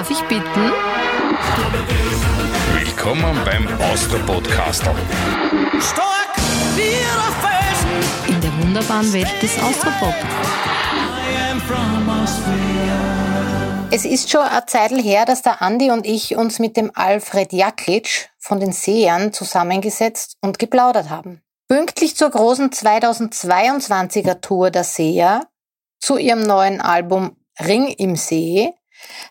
darf ich bitten? Willkommen beim Austro-Podcastel. Stark wie der Felsen, In der wunderbaren Welt des Austropop. I am from Austria. Es ist schon eine Zeit her, dass der Andi und ich uns mit dem Alfred Jaklic von den Sehern zusammengesetzt und geplaudert haben. Pünktlich zur großen 2022er Tour der Seher zu ihrem neuen Album Ring im See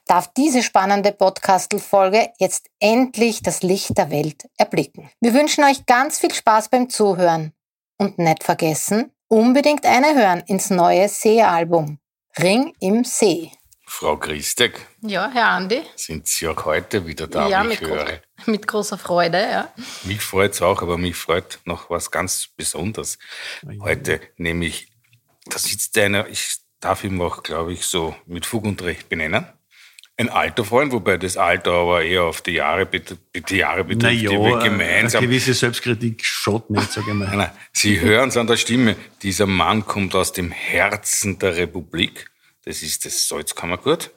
darf diese spannende Podcastel-Folge jetzt endlich das Licht der Welt erblicken. Wir wünschen euch ganz viel Spaß beim Zuhören und nicht vergessen, unbedingt eine hören ins neue Seher-Album Ring im See. Frau Christek, Ja, Herr Andi. sind Sie auch heute wieder da, ja, wie ich mit, gro mit großer Freude, ja. Mich freut's auch, aber mich freut noch was ganz Besonderes. Heute nämlich, da sitzt einer, ich darf ihn auch, glaube ich, so mit Fug und Recht benennen. Ein alter Freund, wobei das Alter aber eher auf die Jahre, die Jahre betrifft, die wir eine gemeinsam gewisse Selbstkritik schaut nicht, sage ich mal. Nein, nein, Sie hören es an der Stimme. Dieser Mann kommt aus dem Herzen der Republik. Das ist das Salzkammergut.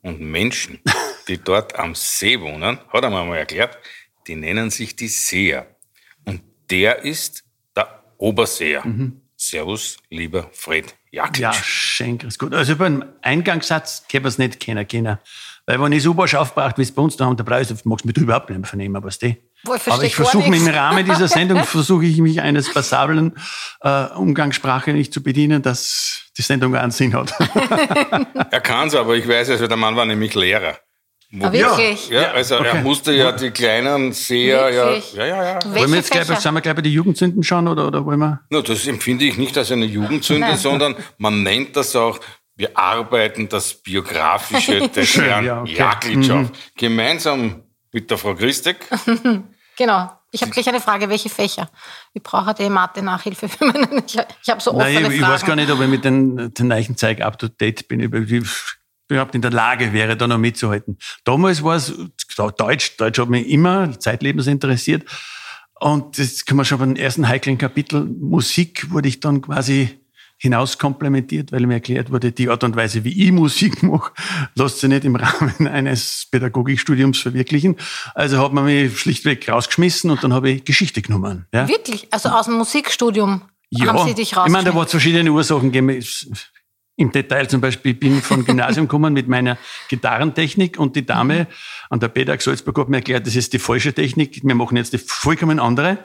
Und Menschen, die dort am See wohnen, hat er mir mal erklärt, die nennen sich die Seer. Und der ist der Oberseer. Servus, lieber Fred Jaklic. Ja, schön, grüß Gott. Also beim Eingangssatz kann man es nicht kennen, kennen. Weil wenn ich U-Bahn aufgebracht, wie es bei uns da haben, der Preis, magst du mich überhaupt nicht mehr vernehmen, weißt du? Boah, ich Aber ich versuche mich im. Rahmen dieser Sendung, versuche ich mich eines passablen äh, Umgangssprache nicht zu bedienen, dass die Sendung einen Sinn hat. Er kann's, aber ich weiß also, der Mann war nämlich Lehrer. Ah, wirklich? Ja, also er okay. musste ja die kleinen Seher, ja, Wirklich? ja, ja, ja. wollen Welche wir jetzt gleich, sind wir gleich bei den Jugendzünden schauen oder, oder wollen wir? No, das empfinde ich nicht als eine Jugendsünde, sondern man nennt das auch, wir arbeiten das Biografische des Herrn ja, okay. Jaklic auf. Gemeinsam mit der Frau Christek. Genau. Ich habe gleich eine Frage, welche Fächer? Ich brauche die Mathe-Nachhilfe für meinen. Ich, ich habe so offene Nein, ich, ich Fragen. weiß gar nicht, ob ich mit den, den neuen Zeug up to date bin, ich überhaupt in der Lage wäre, da noch mitzuhalten. Damals war es Deutsch. Deutsch hat mich immer zeitlebens interessiert. Und das kann man schon beim ersten heiklen Kapitel Musik wurde ich dann quasi hinaus komplementiert, weil mir erklärt wurde, die Art und Weise, wie ich Musik mache, lässt sich nicht im Rahmen eines Pädagogikstudiums verwirklichen. Also hat man mich schlichtweg rausgeschmissen und dann habe ich Geschichte genommen. Ja? Wirklich? Also aus dem Musikstudium Ja, haben sie dich ich meine, da rausgeschmissen? war verschiedene Ursachen gegeben. Im Detail zum Beispiel, ich bin von Gymnasium gekommen mit meiner Gitarrentechnik und die Dame an der PEDAG Salzburg hat mir erklärt, das ist die falsche Technik, wir machen jetzt die vollkommen andere.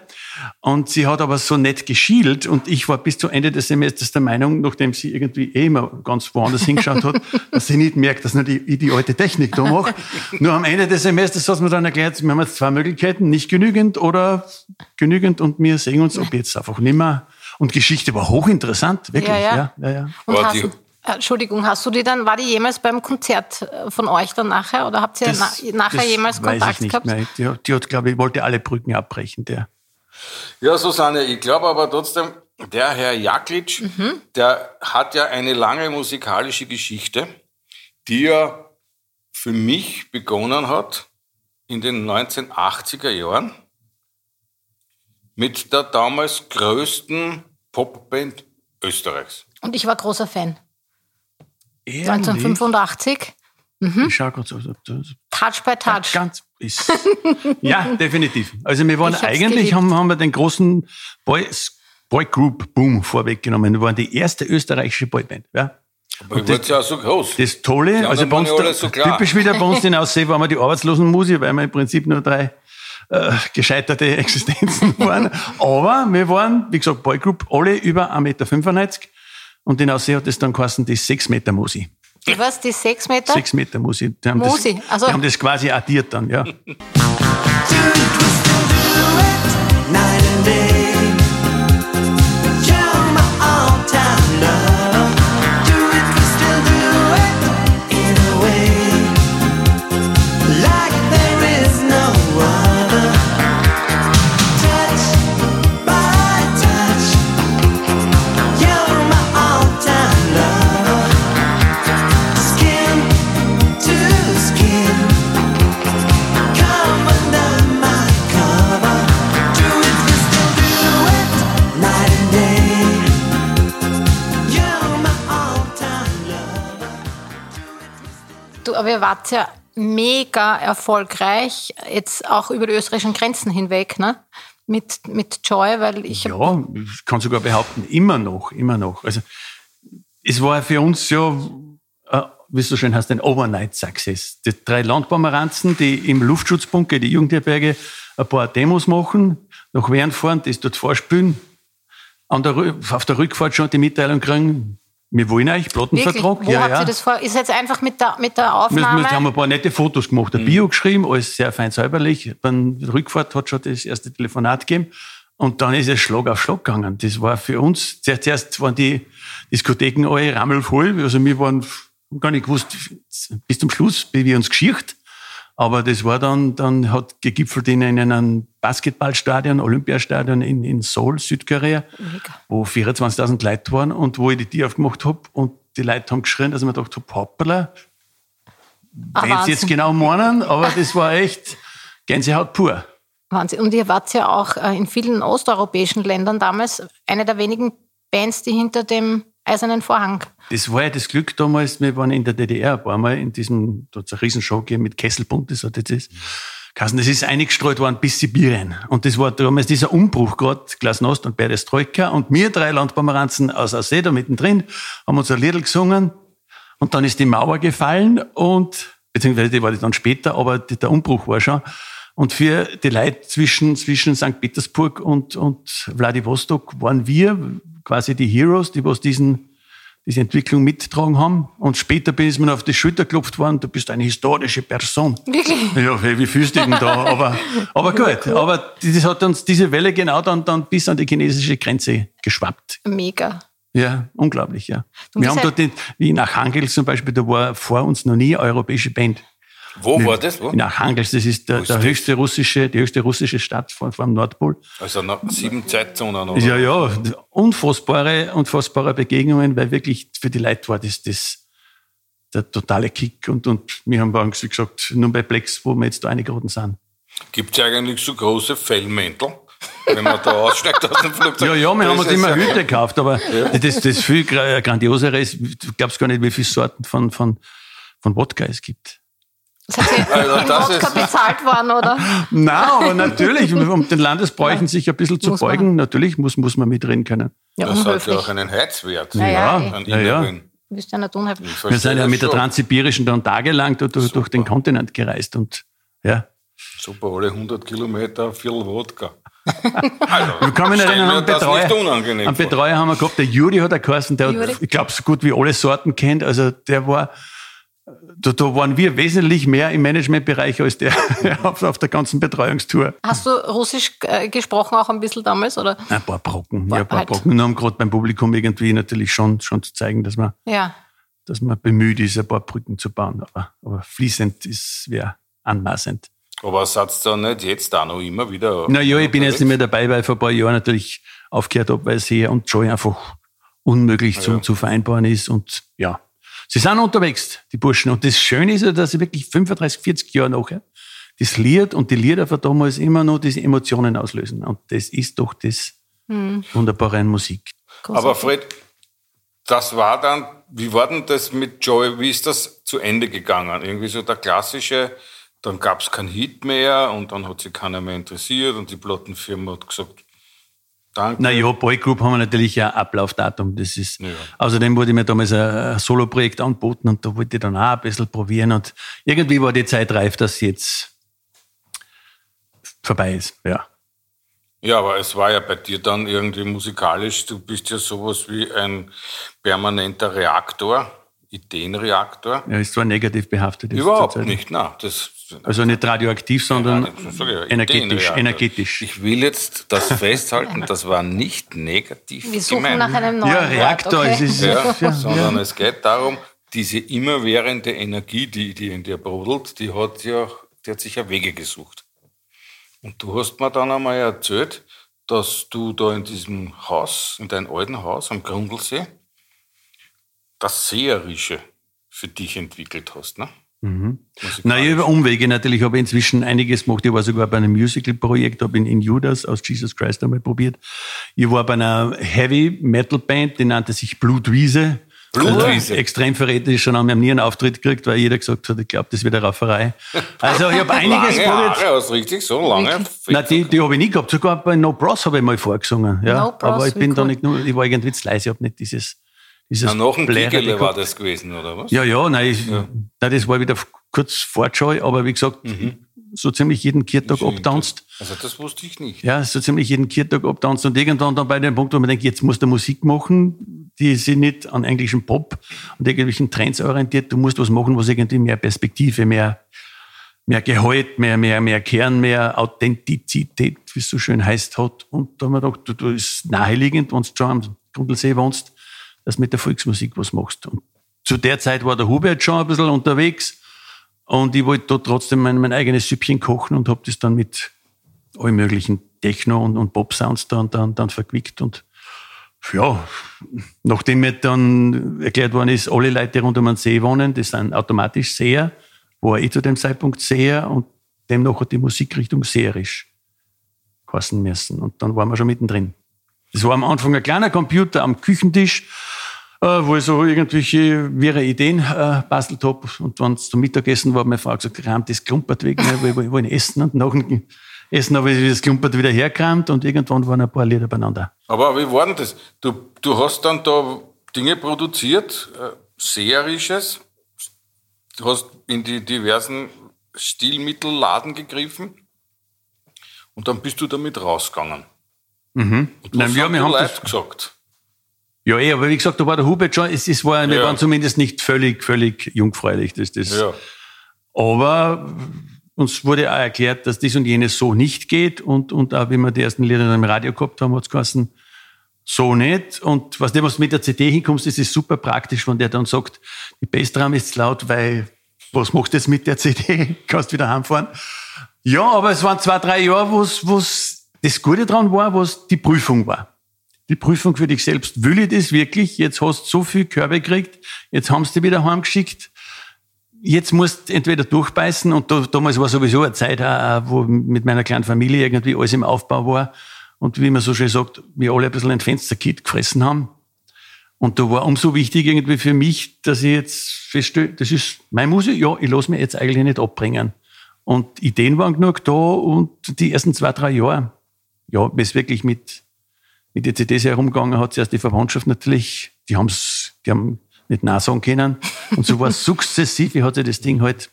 Und sie hat aber so nett geschielt und ich war bis zu Ende des Semesters der Meinung, nachdem sie irgendwie eh immer ganz woanders hingeschaut hat, dass sie nicht merkt, dass nur die, ich die alte Technik da mache. Nur am Ende des Semesters hat sie mir dann erklärt, wir haben jetzt zwei Möglichkeiten, nicht genügend oder genügend und wir sehen uns ob jetzt einfach nimmer. Und Geschichte war hochinteressant, wirklich. Ja, ja. ja, ja, ja. Und War hast, Entschuldigung, hast du die dann, war die jemals beim Konzert äh, von euch dann nachher oder habt ihr na, nachher das jemals weiß Kontakt ich nicht gehabt? Mehr. Die, hat- die hat, glaube ich, wollte alle Brücken abbrechen. Der. Ja, Susanne, ich glaube aber trotzdem, der Herr Jaklic, der hat ja eine lange musikalische Geschichte, die ja für mich begonnen hat in den 1980er Jahren mit der damals größten Popband Österreichs. Und ich war großer Fan. Ehrlich? 1985, Ich schau grad so. so, so. Touch by Touch. Ganz ist. ja, definitiv. Also wir waren eigentlich, haben, haben wir den großen Boys, Boy Group Boom vorweggenommen. Wir waren die erste österreichische Boyband. Ja. Aber ich wurde ja so groß. Das Tolle, Die also bei uns, da, so typisch wieder bei uns in Aussee waren wir die Arbeitslosenmusi, weil wir im Prinzip nur drei äh, gescheiterte Existenzen waren. Aber wir waren, wie gesagt, Boygroup, alle über 1,95 Meter. Und in Aussee hat es dann geheißen, die 6 Meter Musi. Die was, die sechs Meter? 6 Meter Musi. Die haben, Musi, das, also- die haben das quasi addiert dann, ja. Aber ihr wart ja mega erfolgreich, jetzt auch über die österreichischen Grenzen hinweg, ne? Mit, mit Joy, weil ich Ja, ich kann sogar behaupten, immer noch, immer noch. Also es war für uns ja, äh, wie es so schön heißt, ein Overnight-Success. Die drei Landpomeranzen, die im Luftschutzbunker, die Jugendherberge, ein paar Demos machen, nach Wern fahren, das dort vorspielen, an der, auf der Rückfahrt schon die Mitteilung kriegen, wir wollen euch, wirklich, Plattenvertrag. wo habt ihr das vor? Ist jetzt einfach mit der, mit der Wir, Aufnahme? wir haben ein paar nette Fotos gemacht, ein Bio geschrieben, alles sehr fein säuberlich. Beim Rückfahrt hat schon das erste Telefonat gegeben. Und dann ist es Schlag auf Schlag gegangen. Das war für uns, zuerst, waren die Diskotheken alle rammelvoll. Also wir waren, haben gar nicht gewusst, bis zum Schluss, wie wir uns geschicht. Aber das war dann, dann hat gegipfelt in einem Basketballstadion, Olympiastadion in, in Seoul, Südkorea, wo 24.000 Leute waren und wo ich die Tür aufgemacht hab und die Leute haben geschrien, dass ich mir gedacht hab, hoppala, Ah, wenn Sie jetzt genau meinen, aber das war echt Gänsehaut pur. Wahnsinn. Und ihr wart ja auch äh, in vielen osteuropäischen Ländern damals eine der wenigen Bands, die hinter dem eisernen Vorhang. Das war ja das Glück damals, wir waren in der DDR ein paar Mal in diesem, da hat es eine Riesenshow gegeben mit Kesselbund, das hat jetzt das. Kassen, das ist eingestreut worden bis Sibirien. Und das war damals dieser Umbruch, gerade Glasnost und Perestroika. Und wir drei Landpomeranzen aus Aussee da mittendrin haben uns ein Liedl gesungen. Und dann ist die Mauer gefallen und, beziehungsweise die war das dann später, aber die, der Umbruch war schon. Und für die Leute zwischen, zwischen St. Petersburg und, und Vladivostok waren wir quasi die Heroes, die was diesen, diese Entwicklung mitgetragen haben. Und später bin ich mir auf die Schulter geklopft worden, du bist eine historische Person. Wirklich? Ja, hey, wie fühlst du dich denn da? Aber, aber gut, aber das hat uns diese Welle genau dann, dann bis an die chinesische Grenze geschwappt. Mega. Ja, unglaublich, ja. Wir haben ja- dort, in, wie in Archangels zum Beispiel, da war vor uns noch nie eine europäische Band. Wo war das? Wo? In Archangels, das ist der, ist der höchste russische, die höchste russische Stadt vor, vor dem Nordpol. Also noch sieben Zeitzonen oder? Ja, ja, unfassbare, unfassbare Begegnungen, weil wirklich für die Leute war das, das der totale Kick. Und, und wir haben bei uns gesagt, nur bei Plex, wo wir jetzt da eingeraten sind. Gibt es eigentlich so große Fellmäntel, wenn man da aussteigt aus dem Flugzeug? Ja, ja, wir haben uns immer ja- Hüte gekauft, aber das, das viel gra- grandiosere ist, du glaubst gar nicht, wie viele Sorten von, von, von Wodka es gibt. Seid ihr Also in das Wodka ist- bezahlt worden, oder? Nein, aber natürlich, um den Landesbräuchen sich ein bisschen zu Muss man. beugen, natürlich muss, muss man mitreden können. Ja, Das hat ja unhöflich. auch einen Heizwert. Ja, ja, Ja, Einen ja, ja. ja nicht unhöflich. Ich Wir sind ja mit der. Transsibirischen dann tagelang durch, durch, durch den Kontinent gereist und ja. Super, alle 100 Kilometer viel Wodka. Also, nicht stell erinnern, das Betreuer, nicht unangenehm einen vor. Betreuer haben wir gehabt, der Juri hat er geheißen, der Juri. hat, ich glaube, so gut wie alle Sorten kennt. Also der war, da, da waren wir wesentlich mehr im Managementbereich als der auf, auf der ganzen Betreuungstour. Hast du Russisch äh, gesprochen auch ein bisschen damals, oder? Ein paar Brocken, ja, ein paar halt- Brocken. Und haben gerade beim Publikum irgendwie natürlich schon, schon zu zeigen, dass man, Ja. dass man bemüht ist, ein paar Brücken zu bauen. Aber, aber fließend ist, wäre anmaßend. Aber satz da nicht jetzt auch noch immer wieder. Naja, ich bin jetzt nicht mehr dabei, weil ich vor ein paar Jahren natürlich aufgehört habe, weil Seher und Joy einfach unmöglich zu, zu vereinbaren ist. Und ja, sie sind unterwegs, die Burschen. Und das Schöne ist ja, dass sie wirklich 35, 40 Jahre nachher das Lied und die Lieder von damals immer noch diese Emotionen auslösen. Und das ist doch das Wunderbare an Musik. Aber Fred, das war dann, wie war denn das mit Joy? Wie ist das zu Ende gegangen? Irgendwie so der klassische, dann gab es keinen Hit mehr und dann hat sich keiner mehr interessiert und die Plattenfirma hat gesagt, danke. Naja, Boygroup haben wir natürlich ein Ablaufdatum. Das ist, Ja. Außerdem wurde mir damals ein, Soloprojekt angeboten und da wollte ich dann auch ein bisschen probieren und irgendwie war die Zeit reif, dass jetzt vorbei ist. Ja. Ja, aber es war ja bei dir dann irgendwie musikalisch, du bist ja sowas wie ein permanenter Reaktor, Ideenreaktor. Ja, ist zwar negativ behaftet. ist Überhaupt nicht, na, das Also nicht radioaktiv, sondern ja, energetisch. Energetisch. Ich will jetzt das festhalten, das war nicht negativ Wir suchen gemeint. nach einem neuen ja, Reaktor, Wort, es okay? ist ja, ja, sondern es geht darum, diese immerwährende Energie, die, die in dir brodelt, die hat ja, die hat sich ja Wege gesucht. Und du hast mir dann einmal erzählt, dass du da in diesem Haus, in deinem alten Haus am Grundlsee, das Seherische für dich entwickelt hast, ne? Na, ja, über Umwege natürlich habe ich inzwischen einiges gemacht. Ich war sogar bei einem Musical-Projekt, habe in, in Judas aus Jesus Christ einmal probiert. Ich war bei einer Heavy-Metal-Band, die nannte sich Blutwiese. Blutwiese. Extrem verräterisch schon haben wir nie einen Auftritt gekriegt, weil jeder gesagt hat, ich glaube, das wird eine Rafferei. Also ich habe einiges lange probiert. Haare, hast richtig so lange? Nein, die, die habe ich nie gehabt. Sogar bei No Bros habe ich mal vorgesungen. Ja. No Bros, Aber ich bin da nicht nur, ich war irgendwie zu leise, ich habe nicht dieses, Na, nach dem Blären Gigele war das gewesen, oder was? Ja, ja, nein, ich, nein, das war wieder kurz vor der Show, aber wie gesagt, so ziemlich jeden Kirtag abtanzt. Also das wusste ich nicht. Ja, so ziemlich jeden Kirtag abtanzt und irgendwann dann bei dem Punkt, wo man denkt, jetzt muss der Musik machen, die sich nicht an englischen Pop und irgendwelchen Trends orientiert. Du musst was machen, was irgendwie mehr Perspektive, mehr, mehr Gehalt, mehr, mehr, mehr Kern, mehr Authentizität, wie es so schön heißt, hat. Und da haben wir gedacht, du, du ist naheliegend, wenn du schon am Grundlsee wohnst, dass du mit der Volksmusik was machst. Und zu der Zeit war der Hubert schon ein bisschen unterwegs und ich wollte da trotzdem mein, mein eigenes Süppchen kochen und habe das dann mit allen möglichen Techno- und, und Pop-Sounds dann, dann, dann verquickt. Und ja, nachdem mir dann erklärt worden ist, alle Leute, rund um den See wohnen, das sind automatisch Seher, war ich zu dem Zeitpunkt Seher und demnach hat die Musikrichtung Seherisch heißen müssen. Und dann waren wir schon mittendrin. Das war am Anfang ein kleiner Computer am Küchentisch, äh, wo ich so irgendwelche wirre Ideen äh, bastelt habe. Und wenn es zum Mittagessen war, meine Frau gesagt, kramt das klumpert weg, ne, weil ich wollte essen. Und nach dem Essen habe ich das klumpert wieder herkramt und irgendwann waren ein paar Lieder beieinander. Aber wie war denn das? Du, du hast dann da Dinge produziert, äh, Seherisches, du hast in die diversen Stilmittelladen gegriffen und dann bist du damit rausgegangen. Und was Nein, ja, haben wir die haben Leute das- gesagt? Ja, eh, aber wie gesagt, da war der Hubert schon, es, es war, wir Ja. waren zumindest nicht völlig, völlig jungfräulich. Das, das. Ja. Aber uns wurde auch erklärt, dass dies und jenes so nicht geht. Und, und auch, wie wir die ersten Lieder im Radio gehabt haben, hat es geheißen, so nicht. Und was der, was mit der CD hinkommst, das ist super praktisch, wenn der dann sagt, die Bassdrum ist laut, weil, was machst du jetzt mit der CD? Kannst wieder heimfahren. Ja, aber es waren zwei, drei Jahre, wo es das Gute dran war, was die Prüfung war. Die Prüfung für dich selbst. Will ich das wirklich? Jetzt hast du so viel Körbe gekriegt, jetzt haben sie dich wieder heimgeschickt jetzt musst du entweder durchbeißen und da, damals war sowieso eine Zeit, auch, wo mit meiner kleinen Familie irgendwie alles im Aufbau war und wie man so schön sagt, wir alle ein bisschen ein Fensterkit gefressen haben. Und da war umso wichtig irgendwie für mich, dass ich jetzt feststelle, das ist meine Musik, ja, ich lasse mich jetzt eigentlich nicht abbringen. Und Ideen waren genug da und die ersten zwei, drei Jahre, ja, bis es wirklich mit, mit den CDs herumgegangen hat, zuerst die Verwandtschaft natürlich, die haben's, die haben nicht nachsagen können. Und so war es sukzessive, hat sich das Ding halt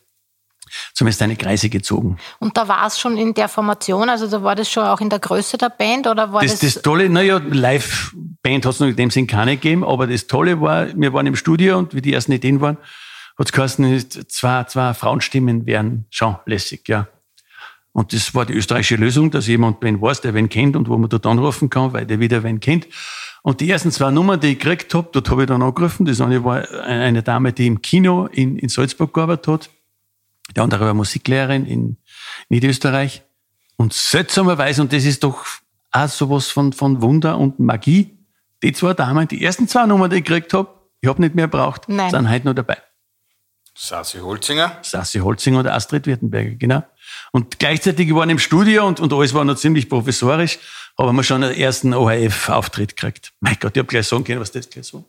zumindest eine Kreise gezogen. Und da war es schon in der Formation, also da war das schon auch in der Größe der Band oder war Das, das, das Tolle, naja, Live-Band hat es noch in dem Sinn keine gegeben, aber das Tolle war, wir waren im Studio und wie die ersten Ideen waren, hat es geheißen, zwei, zwei Frauenstimmen wären schon lässig, ja. Und das war die österreichische Lösung, dass jemand wen weiß, der wen kennt und wo man dort anrufen kann, weil der wieder wen kennt. Und die ersten zwei Nummern, die ich gekriegt habe, dort habe ich dann angerufen. Das eine war eine Dame, die im Kino in, in Salzburg gearbeitet hat. Die andere war Musiklehrerin in Niederösterreich. Und seltsamerweise, und das ist doch auch sowas von, von Wunder und Magie, die zwei Damen, die ersten zwei Nummern, die ich gekriegt habe, ich habe nicht mehr gebraucht, Nein. sind heute noch dabei. Sassi Holzinger. Sassi Holzinger und Astrid Wirtenberger, genau. Und gleichzeitig waren im Studio und, und alles war noch ziemlich professorisch, haben wir schon einen ersten ORF-Auftritt gekriegt. Mein Gott, ich habe gleich sagen können, was das gleich so.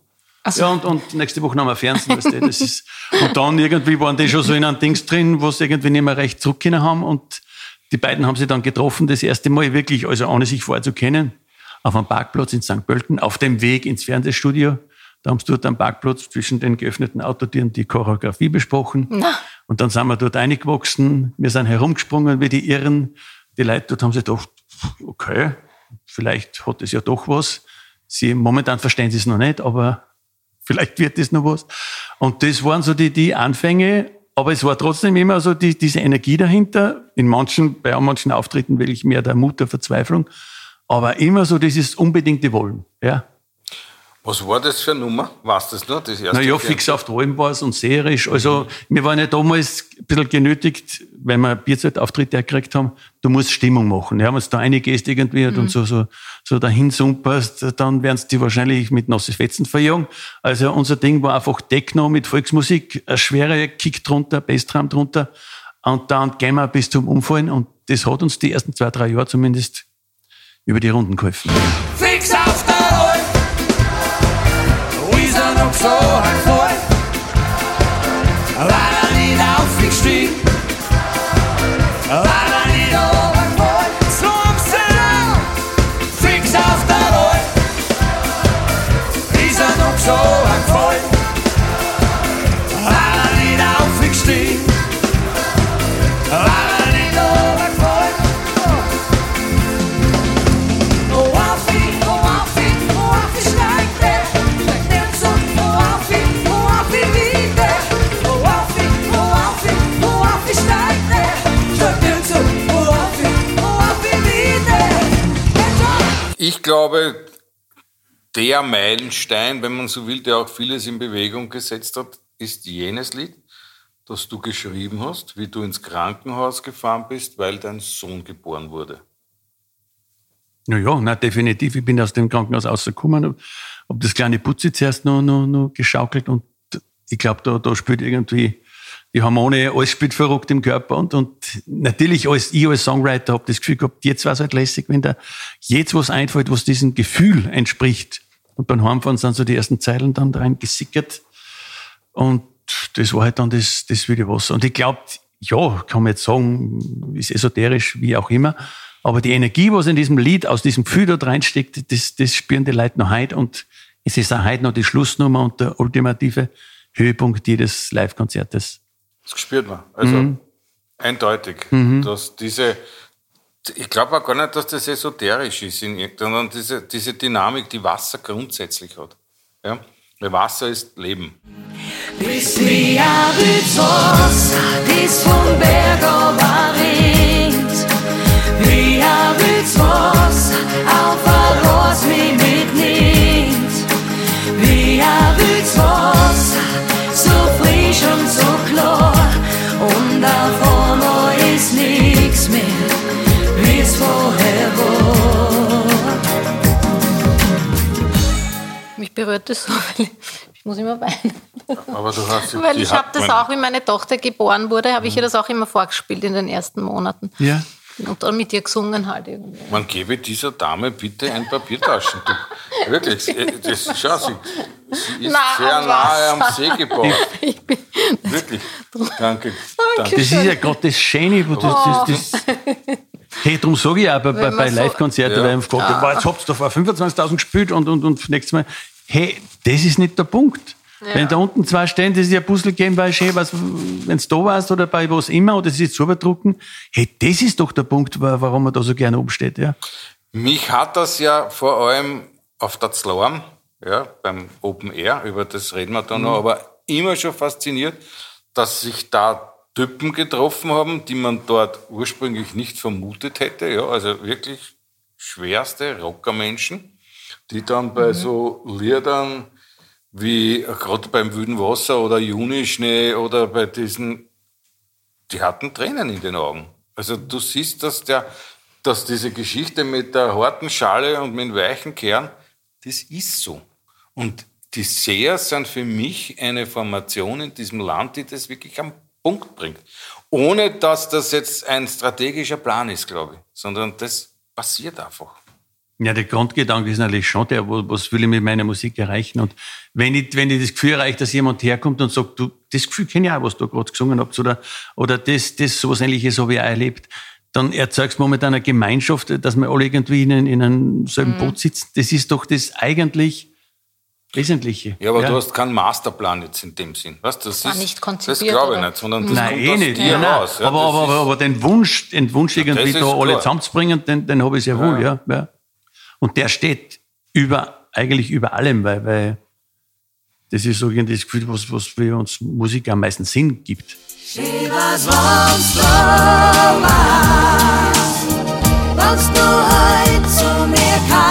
Ja, und, und nächste Woche haben wir Fernsehen, weißt du, das ist, und dann irgendwie waren die schon so in einem Dings drin, wo sie irgendwie nicht mehr recht zurückgehen haben und die beiden haben sich dann getroffen, das erste Mal wirklich, also ohne sich vorher zu kennen, auf einem Parkplatz in St. Pölten, auf dem Weg ins Fernsehstudio. Da haben sie dort am Parkplatz zwischen den geöffneten Autotüren die Choreografie besprochen. Und dann sind wir dort eingewachsen. Wir sind herumgesprungen wie die Irren. Die Leute dort haben sich gedacht, okay, vielleicht hat es ja doch was. Sie, momentan verstehen sie es noch nicht, aber vielleicht wird es noch was. Und das waren so die, die Anfänge. Aber es war trotzdem immer so die, diese Energie dahinter. In manchen, bei manchen Auftritten wirklich mehr der Mut der Verzweiflung. Aber immer so dieses unbedingte Wollen, ja. Was war das für eine Nummer? Weißt du das noch? Das erste Naja, fix auf Alben war es und serisch. Also, wir waren ja damals ein bisschen genötigt, weil wir Bierzeltauftritte gekriegt haben, du musst Stimmung machen. Ja, wenn du da eine gehst irgendwie und so, so, so dahin sumperst, dann werden sie die wahrscheinlich mit nasse Fetzen verjagen. Also, unser Ding war einfach Techno mit Volksmusik, ein schwerer Kick drunter, Bassdrum drunter und dann gehen wir bis zum Umfallen und das hat uns die ersten zwei, drei Jahre zumindest über die Runden geholfen. Fix auf der Alp. Wir sind auf so gefallen, weil er nicht aufgestiegen, weil er nicht runtergefallen. Slum fix auf der Wall, ist er noch so gefallen, glaube, der Meilenstein, wenn man so will, der auch vieles in Bewegung gesetzt hat, ist jenes Lied, das du geschrieben hast, wie du ins Krankenhaus gefahren bist, weil dein Sohn geboren wurde. Ja, ja, na, definitiv. Ich bin aus dem Krankenhaus rausgekommen, hab, hab das kleine Putzi zuerst noch, noch, noch geschaukelt und ich glaube, da, da spielt irgendwie die Hormone, alles spielt verrückt im Körper und, und natürlich als, ich als Songwriter habe das Gefühl gehabt, jetzt war es halt lässig, wenn da jetzt was einfällt, was diesem Gefühl entspricht. Und beim Heimfahren sind so die ersten Zeilen dann rein gesickert und das war halt dann das, das wilde Wasser. Und ich glaube, ja, kann man jetzt sagen, ist esoterisch, wie auch immer. Aber die Energie, was in diesem Lied, aus diesem Gefühl dort reinsteckt, das, das spüren die Leute noch heute. Und es ist auch heute noch die Schlussnummer und der ultimative Höhepunkt jedes Live-Konzertes. Das spürt man. Also eindeutig, dass diese, ich glaube auch gar nicht, dass das esoterisch ist, sondern diese, diese Dynamik, die Wasser grundsätzlich hat. Ja? Weil Wasser ist Leben. Bis was, das vom Berg ringt. Wir willst was, auf ein Ross mich mitnimmt. Willst was, Und auf einmal ist nichts mehr, wie's vorher war. Mich berührt das so, weil ich, muss immer weinen. Aber du hast Weil ich habe das auch, wie meine Tochter geboren wurde, habe ich ihr das auch immer vorgespielt in den ersten Monaten. Ja. Und dann mit ihr gesungen halt irgendwie. Man gebe dieser Dame bitte ein Papiertaschentuch. Wirklich, äh, das, schau, sie, sie ist Na, sehr nahe am. See gebaut. Ich bin, Wirklich. Danke. Das ist ja gerade das Schöne, wo das, das, das Hey, darum sage ich auch bei, bei, bei Live-Konzerten, Ja. weil ich gefragt habe, jetzt habt ihr da vor 25.000 gespielt und, und, und nächstes Mal, hey, das ist nicht der Punkt. Wenn da unten zwei stehen, das ist ja Puzzle geben, weil schön, was, wenn du da warst oder bei was immer, oder es ist überdrucken, hey, das ist doch der Punkt, wa- warum man da so gerne umsteht, ja. Mich hat das ja vor allem auf der Zlorm, ja, beim Open Air, über das reden wir dann noch, aber immer schon fasziniert, dass sich da Typen getroffen haben, die man dort ursprünglich nicht vermutet hätte, ja, also wirklich schwerste Rockermenschen, die dann bei so Liedern wie gerade beim Wüden Wasser oder Junischnee oder bei diesen die hatten Tränen in den Augen. Also du siehst, dass, der, dass diese Geschichte mit der harten Schale und mit dem weichen Kern, das ist so. Und die Seher sind für mich eine Formation in diesem Land, die das wirklich am Punkt bringt. Ohne dass das jetzt ein strategischer Plan ist, glaube ich, sondern das passiert einfach. Ja, der Grundgedanke ist natürlich schon der, was will ich mit meiner Musik erreichen? Und wenn ich, wenn ich das Gefühl erreiche, dass jemand herkommt und sagt, du, das Gefühl kenne ich auch, was du gerade gesungen habt, oder, oder das, das, sowas ähnliches habe ich auch erlebt, dann erzeugst du momentan eine Gemeinschaft, dass wir alle irgendwie in, einem- in einem selben Boot sitzen. Das ist doch das eigentlich Wesentliche. Ja, aber du hast keinen Masterplan jetzt in dem Sinn. Weißt, du, das war ist, nicht Das konzipiert, glaube ich oder? nicht, sondern das Nein, kommt eh aus nicht. dir Ja, nein. raus. Ja, aber, das aber, aber, aber den Wunsch, den Wunsch irgendwie das da alle klar. zusammenzubringen, den, den habe ich sehr wohl, ja. Und der steht über, eigentlich über allem, weil, weil das ist so irgendwie das Gefühl, was, was für uns Musik am meisten Sinn gibt. Was du heute zu mir kamst.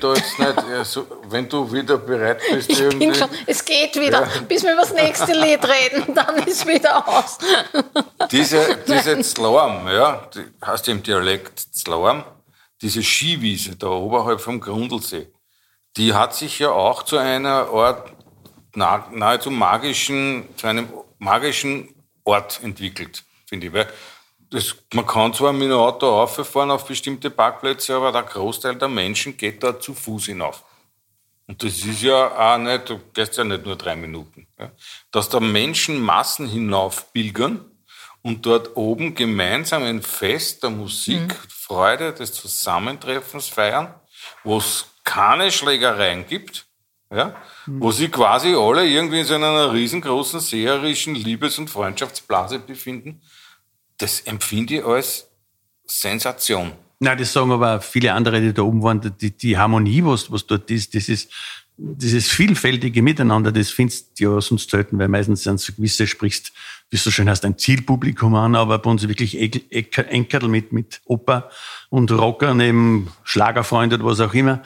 Da jetzt nicht, ja, so, wenn du wieder bereit bist, Ich bin schon, es geht wieder. Bis wir über das nächste Lied reden, dann ist wieder aus. Diese, diese Zlorm, ja, die heißt im Dialekt Zlorm, diese Skiwiese da oberhalb vom Grundlsee, die hat sich ja auch zu einer Art na, nahezu magischen, zu einem magischen Ort entwickelt, finde ich. Weil das, man kann zwar mit dem Auto rauffahren auf bestimmte Parkplätze, aber der Großteil der Menschen geht da zu Fuß hinauf. Und das ist ja auch nicht, du gehst ja nicht nur drei Minuten. Ja. Dass da Menschen Massen hinauf pilgern und dort oben gemeinsam ein Fest der Musik, Freude, des Zusammentreffens feiern, wo es keine Schlägereien gibt, ja, wo sie quasi alle irgendwie in so einer riesengroßen seherischen Liebes- und Freundschaftsblase befinden, das empfinde ich als Sensation. Nein, das sagen aber viele andere, die da oben waren, die, die Harmonie, was, was dort ist, das ist, dieses vielfältige Miteinander, das findest du ja sonst selten, weil meistens sind so gewisse, sprichst, wie du so schön hast, ein Zielpublikum an, aber bei uns wirklich Enkerl mit, mit Oper und Rocker neben Schlagerfreund oder was auch immer.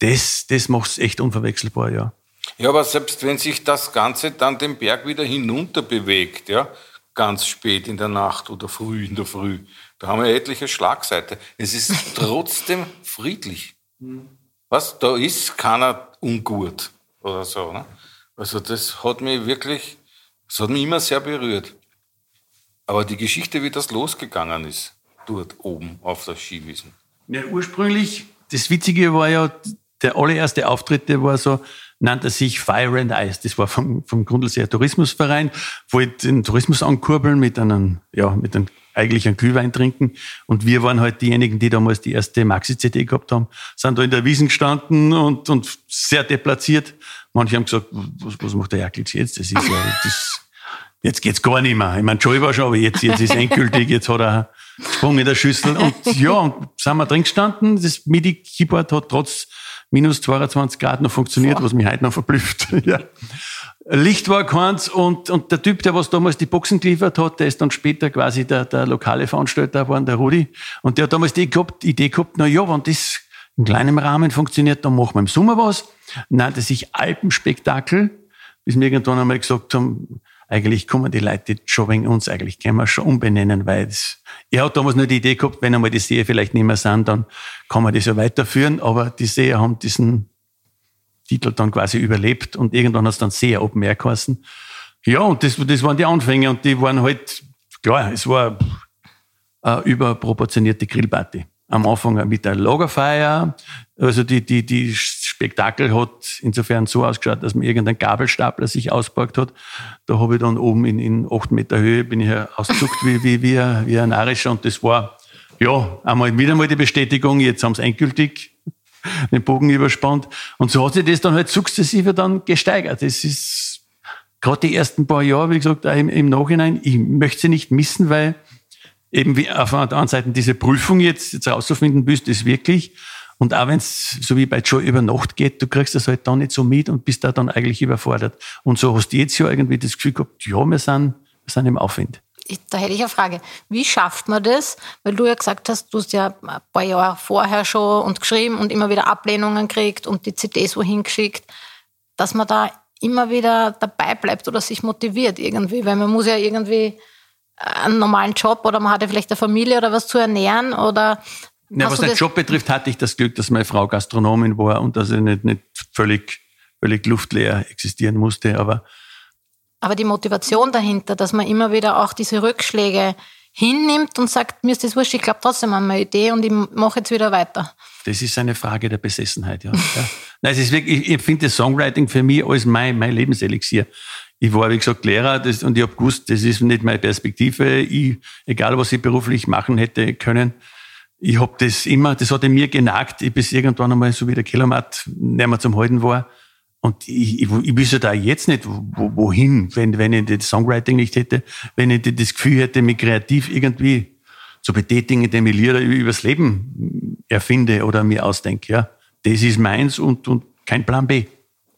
Das, das macht's echt unverwechselbar, ja. Ja, aber selbst wenn sich das Ganze dann den Berg wieder hinunter bewegt, ja, ganz spät in der Nacht oder früh in der Früh, da haben wir etliche Schlagseite. Es ist trotzdem friedlich. Was? Da ist keiner ungut oder so. Ne? Also das hat mich wirklich, das hat mich immer sehr berührt. Aber die Geschichte, wie das losgegangen ist, dort oben auf der Skiwiesen. Ja, ursprünglich, das Witzige war ja, der allererste Auftritt, der war so, nannte sich Fire and Ice. Das war vom, vom Grundlseer Tourismusverein, wollte den Tourismus ankurbeln mit einem, ja, mit einem eigentlich einen Glühwein trinken. Und wir waren halt diejenigen, die damals die erste Maxi-CD gehabt haben, sind da in der Wiesen gestanden und, und sehr deplatziert. Manche haben gesagt, was, was macht der Jaklitsch jetzt? Das ist ja, das, jetzt geht's gar nicht mehr. Ich meine, Joey war schon, aber jetzt, jetzt ist endgültig, jetzt hat er Sprung in der Schüssel. Und ja, und sind wir drin gestanden. Das MIDI-Keyboard hat trotz minus 22 Grad noch funktioniert, was mich heute noch verblüfft. ja. Licht war keins und, und der Typ, der was damals die Boxen geliefert hat, der ist dann später quasi der, der lokale Veranstalter geworden, der Rudi. Und der hat damals die Idee gehabt, Idee gehabt na ja, wenn das in kleinem Rahmen funktioniert, dann machen wir im Sommer was. Nannte sich Alpenspektakel, bis wir irgendwann einmal gesagt haben, eigentlich kommen die Leute schon wegen uns, eigentlich können wir schon umbenennen, weil das, er hat damals nur die Idee gehabt, wenn einmal die Seher vielleicht nicht mehr sind, dann kann man das ja weiterführen, aber die Seher haben diesen Titel dann quasi überlebt und irgendwann hat es dann sehr Open Air geheißen. Ja, und das, das waren die Anfänge und die waren halt, klar, es war eine überproportionierte Grillparty. Am Anfang mit der Lagerfeier, also die, die, die Spektakel hat insofern so ausgeschaut, dass man irgendein Gabelstapler sich ausgepackt hat. Da habe ich dann oben in, in acht Meter Höhe bin ich ausgezuckt wie, wie, wie, ein, wie ein Narischer und das war, ja, einmal wieder mal die Bestätigung, jetzt haben sie endgültig den Bogen überspannt. Und so hat sich das dann halt sukzessive dann gesteigert. Das ist gerade die ersten paar Jahre, wie gesagt, im, im Nachhinein, ich möchte sie nicht missen, weil eben wie auf der anderen Seite diese Prüfung jetzt, jetzt rauszufinden, du es wirklich? Und auch wenn es so wie bei Joe über Nacht geht, du kriegst das halt dann nicht so mit und bist da dann eigentlich überfordert. Und so hast du jetzt ja irgendwie das Gefühl gehabt, ja, wir sind, wir sind im Aufwind. Da hätte ich eine Frage. Wie schafft man das? Weil du ja gesagt hast, du hast ja ein paar Jahre vorher schon und geschrieben und immer wieder Ablehnungen gekriegt und die CDs wohin geschickt, dass man da immer wieder dabei bleibt oder sich motiviert irgendwie, weil man muss ja irgendwie einen normalen Job oder man hat ja vielleicht eine Familie oder was zu ernähren oder Ja, was den Job betrifft, hatte ich das Glück, dass meine Frau Gastronomin war und dass ich nicht, nicht völlig, völlig luftleer existieren musste. Aber Aber die Motivation dahinter, dass man immer wieder auch diese Rückschläge hinnimmt und sagt, mir ist das wurscht, ich glaube trotzdem an meine Idee und ich mache jetzt wieder weiter. das ist eine Frage der Besessenheit, ja. ja. Nein, es ist wirklich, ich, ich finde das Songwriting für mich als mein, mein Lebenselixier. Ich war, wie gesagt, Lehrer das, und ich habe gewusst, das ist nicht meine Perspektive. Ich, egal, was ich beruflich machen hätte können, ich habe das immer, das hat in mir genagt, ich bis irgendwann einmal, so wie der Kilomat nicht mehr zum Halten war. Und ich, ich, ich wüsste da jetzt nicht, wo, wohin, wenn, wenn ich das Songwriting nicht hätte, wenn ich das Gefühl hätte, mich kreativ irgendwie zu betätigen, indem ich Lieder übers Leben erfinde oder mir ausdenke. Ja. Das ist meins und, und kein Plan B.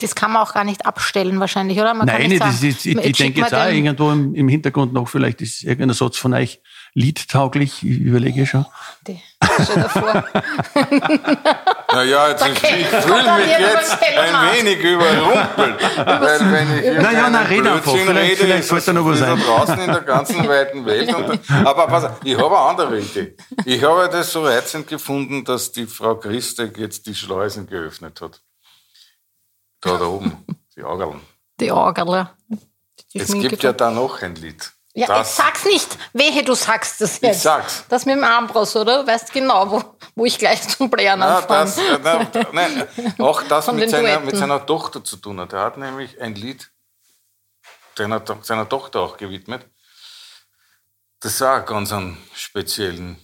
Das kann man auch gar nicht abstellen wahrscheinlich, oder? Man kann Nein, nicht das sagen, ist, ich, ich denke jetzt auch irgendwo im, im Hintergrund noch, vielleicht ist irgendein Satz von euch liedtauglich? Ich überlege schon. Die, stell dir vor. Naja, jetzt ich, Okay. ich Kommt fühle mich jetzt ein wenig überrumpelt. weil wenn ich hier Na ja, keinen na, red einfach. Vielleicht- rede, vielleicht da noch was da ein. draußen in der ganzen weiten Welt. Und, aber pass auf, ich habe eine andere Idee. Ich habe das so reizend gefunden, dass die Frau Christek jetzt die Schleusen geöffnet hat. Da, da oben, die Augerln. Die Orgel. Die Es gibt ja da noch ein Lied. Ja, das, jetzt sag's nicht. Wehe, du sagst das jetzt. sag's. Das mit dem Armbrust, oder? Du weißt genau, wo, wo ich gleich zum Blären na, anfange. das, äh, na, nein, auch das mit seiner, mit seiner Tochter zu tun hat. Er hat nämlich ein Lied seiner, seiner Tochter auch gewidmet. Das auch ganz einen speziellen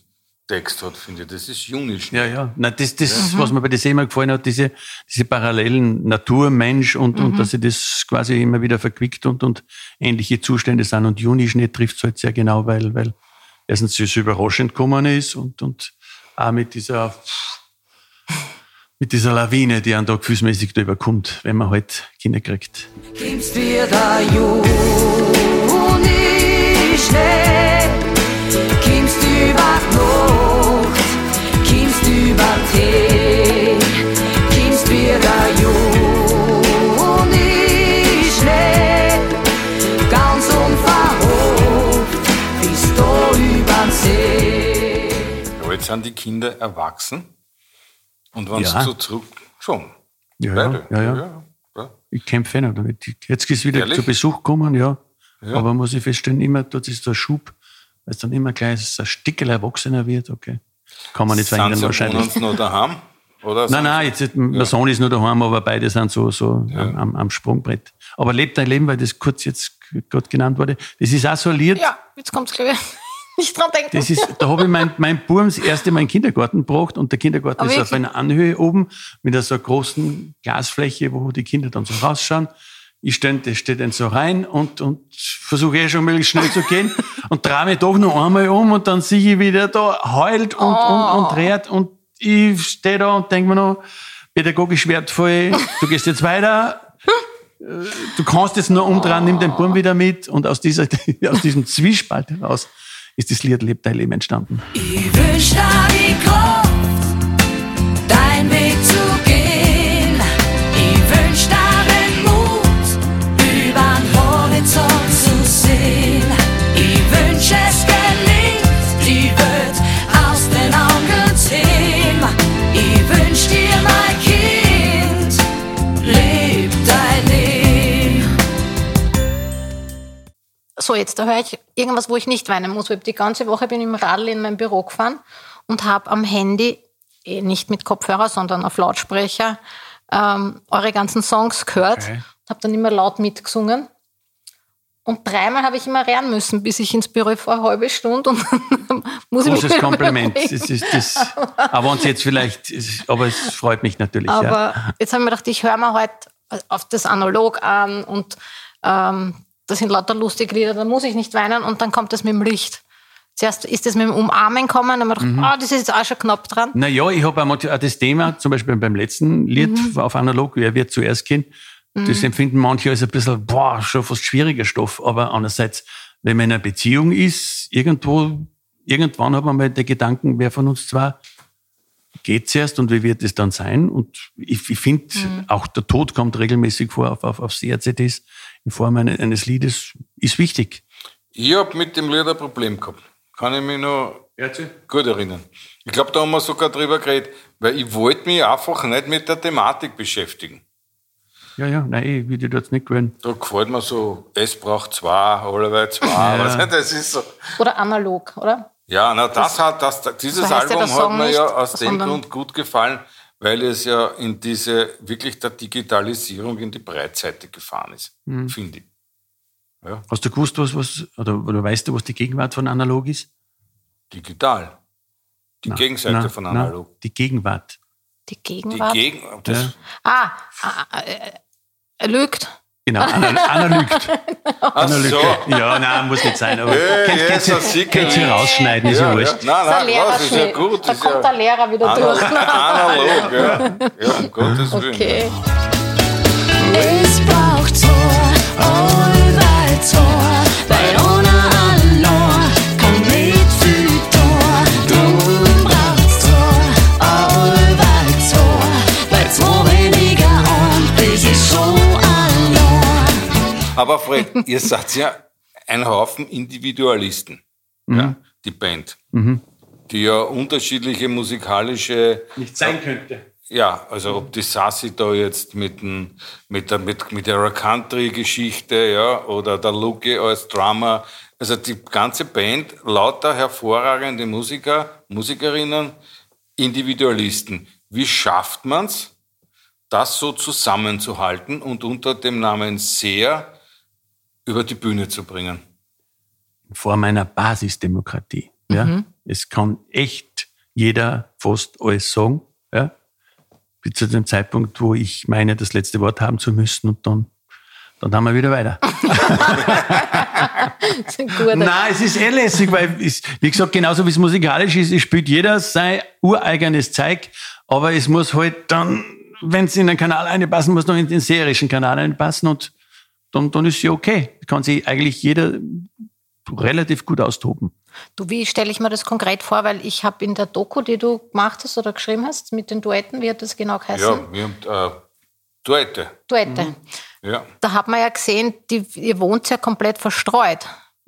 Text hat, finde ich. Das ist Junisch. Ja, ja. Na, das, das was mir bei der immer gefallen hat, diese, diese Parallelen Natur, Mensch und, und dass sie das quasi immer wieder verquickt und, und ähnliche Zustände sind. Und Junischnee trifft es halt sehr genau, weil, weil erstens es überraschend gekommen ist und, und auch mit dieser, mit dieser Lawine, die einen da gefühlsmäßig da überkommt, wenn man halt Kinder kriegt. Gibst wir da Juni Schnee, kommst über sind die Kinder erwachsen. Und wenn Ja. sie so zurück. Schon. Ja, Beide. ja, ja. ja. ja. Ich kämpfe nicht damit. Jetzt ist wieder Ehrlich? zu Besuch kommen, ja. Ja. Aber muss ich feststellen, immer dort ist der Schub, weil es dann immer gleich so ein Stickel erwachsener wird, okay. Kann man nicht Sind verhindern sie wahrscheinlich. sie noch daheim? Oder Nein, nein, jetzt, der Sohn ist nur daheim, aber beide sind so, so am, am, am Sprungbrett. Aber lebt dein Leben, weil das kurz jetzt gerade genannt wurde. Das ist Lied. Ja, jetzt kommt's, glaube ich. Nicht dran denken. Das ist, da habe ich mein, mein Buben das erste Mal in den Kindergarten gebracht und der Kindergarten Ah, ist auf einer Anhöhe oben mit so einer großen Glasfläche, wo die Kinder dann so rausschauen. Ich stelle das steht dann so rein und, und versuche eh schon möglichst schnell zu gehen und drehe mich doch noch einmal um und dann sehe ich, wie der da heult und, und, und dreht und ich stehe da und denke mir noch, pädagogisch wertvoll, du gehst jetzt weiter, äh, du kannst jetzt nur umdrehen, nimm den Buben wieder mit und aus, dieser, aus diesem Zwiespalt heraus ist das Lied Lebt dein Leben entstanden. Ich wünsch dir die So, jetzt da höre ich irgendwas, wo ich nicht weinen muss. Weil die ganze Woche bin ich im Radl in mein Büro gefahren und habe am Handy, eh nicht mit Kopfhörer, sondern auf Lautsprecher, ähm, eure ganzen Songs gehört. Okay. Habe dann immer laut mitgesungen. Und dreimal habe ich immer rennen müssen, bis ich ins Büro vor eine halbe Stunde und muss ich mich Großes Kompliment. Das ist das, aber uns jetzt vielleicht, aber es freut mich natürlich. ja. Aber jetzt habe ich mir gedacht, ich höre mir halt auf das Analog an und ähm, das sind lauter lustige Lieder, da muss ich nicht weinen und dann kommt das mit dem Licht. Zuerst ist das mit dem Umarmen kommen dann habe ich gedacht, ah, das ist jetzt auch schon knapp dran. Naja, ich habe auch das Thema, zum Beispiel beim letzten Lied Mhm. auf Analog, wer wird zuerst gehen, das empfinden manche als ein bisschen, boah, schon fast schwieriger Stoff. Aber andererseits, wenn man in einer Beziehung ist, irgendwo, irgendwann hat man mal den Gedanken, wer von uns zwei geht zuerst und wie wird es dann sein? Und ich, ich finde, Mhm. auch der Tod kommt regelmäßig vor auf, auf, auf CRCDs in Form eines, Liedes, ist wichtig. Ich habe mit dem Lied ein Problem gehabt. Kann ich mich noch gut erinnern. Ich glaube, da haben wir sogar drüber geredet, weil ich wollte mich einfach nicht mit der Thematik beschäftigen. Ja, ja, nein, ich würde dort nicht gewöhnen. Da gefällt mir so, es braucht zwei, allerweil zwei. Du, das ist so. Oder analog, oder? Ja, na, das, hat, das, dieses ja Album hat mir ja aus dem Grund gut gefallen, weil es ja in diese, wirklich der Digitalisierung in die Breitseite gefahren ist, Mhm. finde ich. Hast du gewusst, was, was, oder, oder weißt du, was die Gegenwart von analog ist? Digital. Die Na, Gegenseite na, von na, analog. die Gegenwart. Die Die Gegenwart. Gegen, das, Ja. ah, ah, äh, er lügt. Genau, Anal analygt. Ach so. Ja, nein, muss nicht sein. Aber Hey, ein Sicker. könnt ihr rausschneiden, ist ja, ja, wurscht. ja. Nein, Das ist nein, ja gut. Da ist kommt ja der Lehrer wieder durch. analog, ja. Ja, um Gottes Willen. Okay. Es braucht Tor, allweil Aber Fred, ihr seid ja ein Haufen Individualisten, ja, die Band, die ja unterschiedliche musikalische Nicht sein könnte. ja, also ob die Sassi da jetzt mit, dem, mit, der, mit, mit ihrer Country-Geschichte, ja, oder der Luki als Drummer, also die ganze Band, lauter hervorragende Musiker, Musikerinnen, Individualisten. Wie schafft man's, das so zusammenzuhalten und unter dem Namen Seher über die Bühne zu bringen? vor meiner Basisdemokratie. Ja? Es kann echt jeder fast alles sagen. Ja? Bis zu dem Zeitpunkt, wo ich meine, das letzte Wort haben zu müssen und dann, dann haben wir wieder weiter. Nein, es ist eh lässig, weil, es, wie gesagt, genauso wie es musikalisch ist, es spielt jeder sein ureigenes Zeug, aber es muss halt dann, wenn es in den Kanal einpassen muss, noch in den serischen Kanal einpassen und dann, dann ist sie okay. Kann sich eigentlich jeder relativ gut austoben. Du, wie stelle ich mir das konkret vor? Weil ich habe in der Doku, die du gemacht hast oder geschrieben hast, mit den Duetten, wie hat das genau geheißen? Ja, wir haben äh, Duette. Duette. Ja. Da hat man ja gesehen, die, ihr wohnt ja komplett verstreut.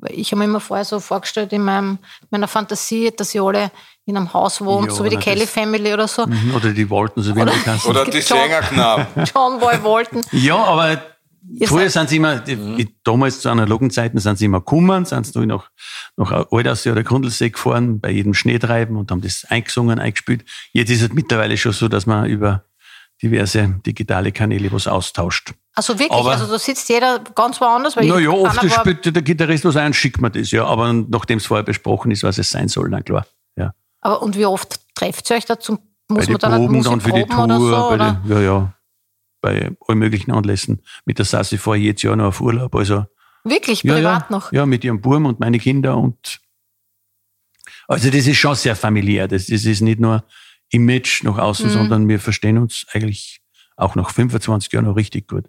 Ich habe mir immer vorher so vorgestellt in meinem, meiner Fantasie, dass ihr alle in einem Haus wohnt, Ja, so wie die Kelly Family oder so. Mhm, Oder die wollten, so wie Oder- die kannst. Oder die Sängerknaben. John Boy Walton. Ja, aber Ihr früher seid- sind sie immer, die, die, damals zu analogen Zeiten sind sie immer gekommen, sind sie noch nach Aldersee oder Grundlsee gefahren, bei jedem Schneetreiben und haben das eingesungen, eingespielt. Jetzt ist es mittlerweile schon so, dass man über diverse digitale Kanäle was austauscht. Also wirklich, Aber- also da sitzt jeder ganz woanders. Weil Na ich- ja, oft spielt der Gitarrist was ein, schickt man das, ja. Aber nachdem es vorher besprochen ist, was es sein soll, dann klar. Ja. Aber und wie oft trefft ihr euch dazu? Muss bei man dann Proben, Musik dann für die proben Tour, oder so? Oder? den, ja, ja, bei allen möglichen Anlässen. Mit der Sassi fahre ich jetzt Jahr noch auf Urlaub, also Wirklich, ja, privat ja, noch? Ja, mit ihrem Burm und meine Kinder und also das ist schon sehr familiär. Das, das ist nicht nur Image nach Mhm. außen, sondern wir verstehen uns eigentlich auch nach 25 Jahren noch richtig gut.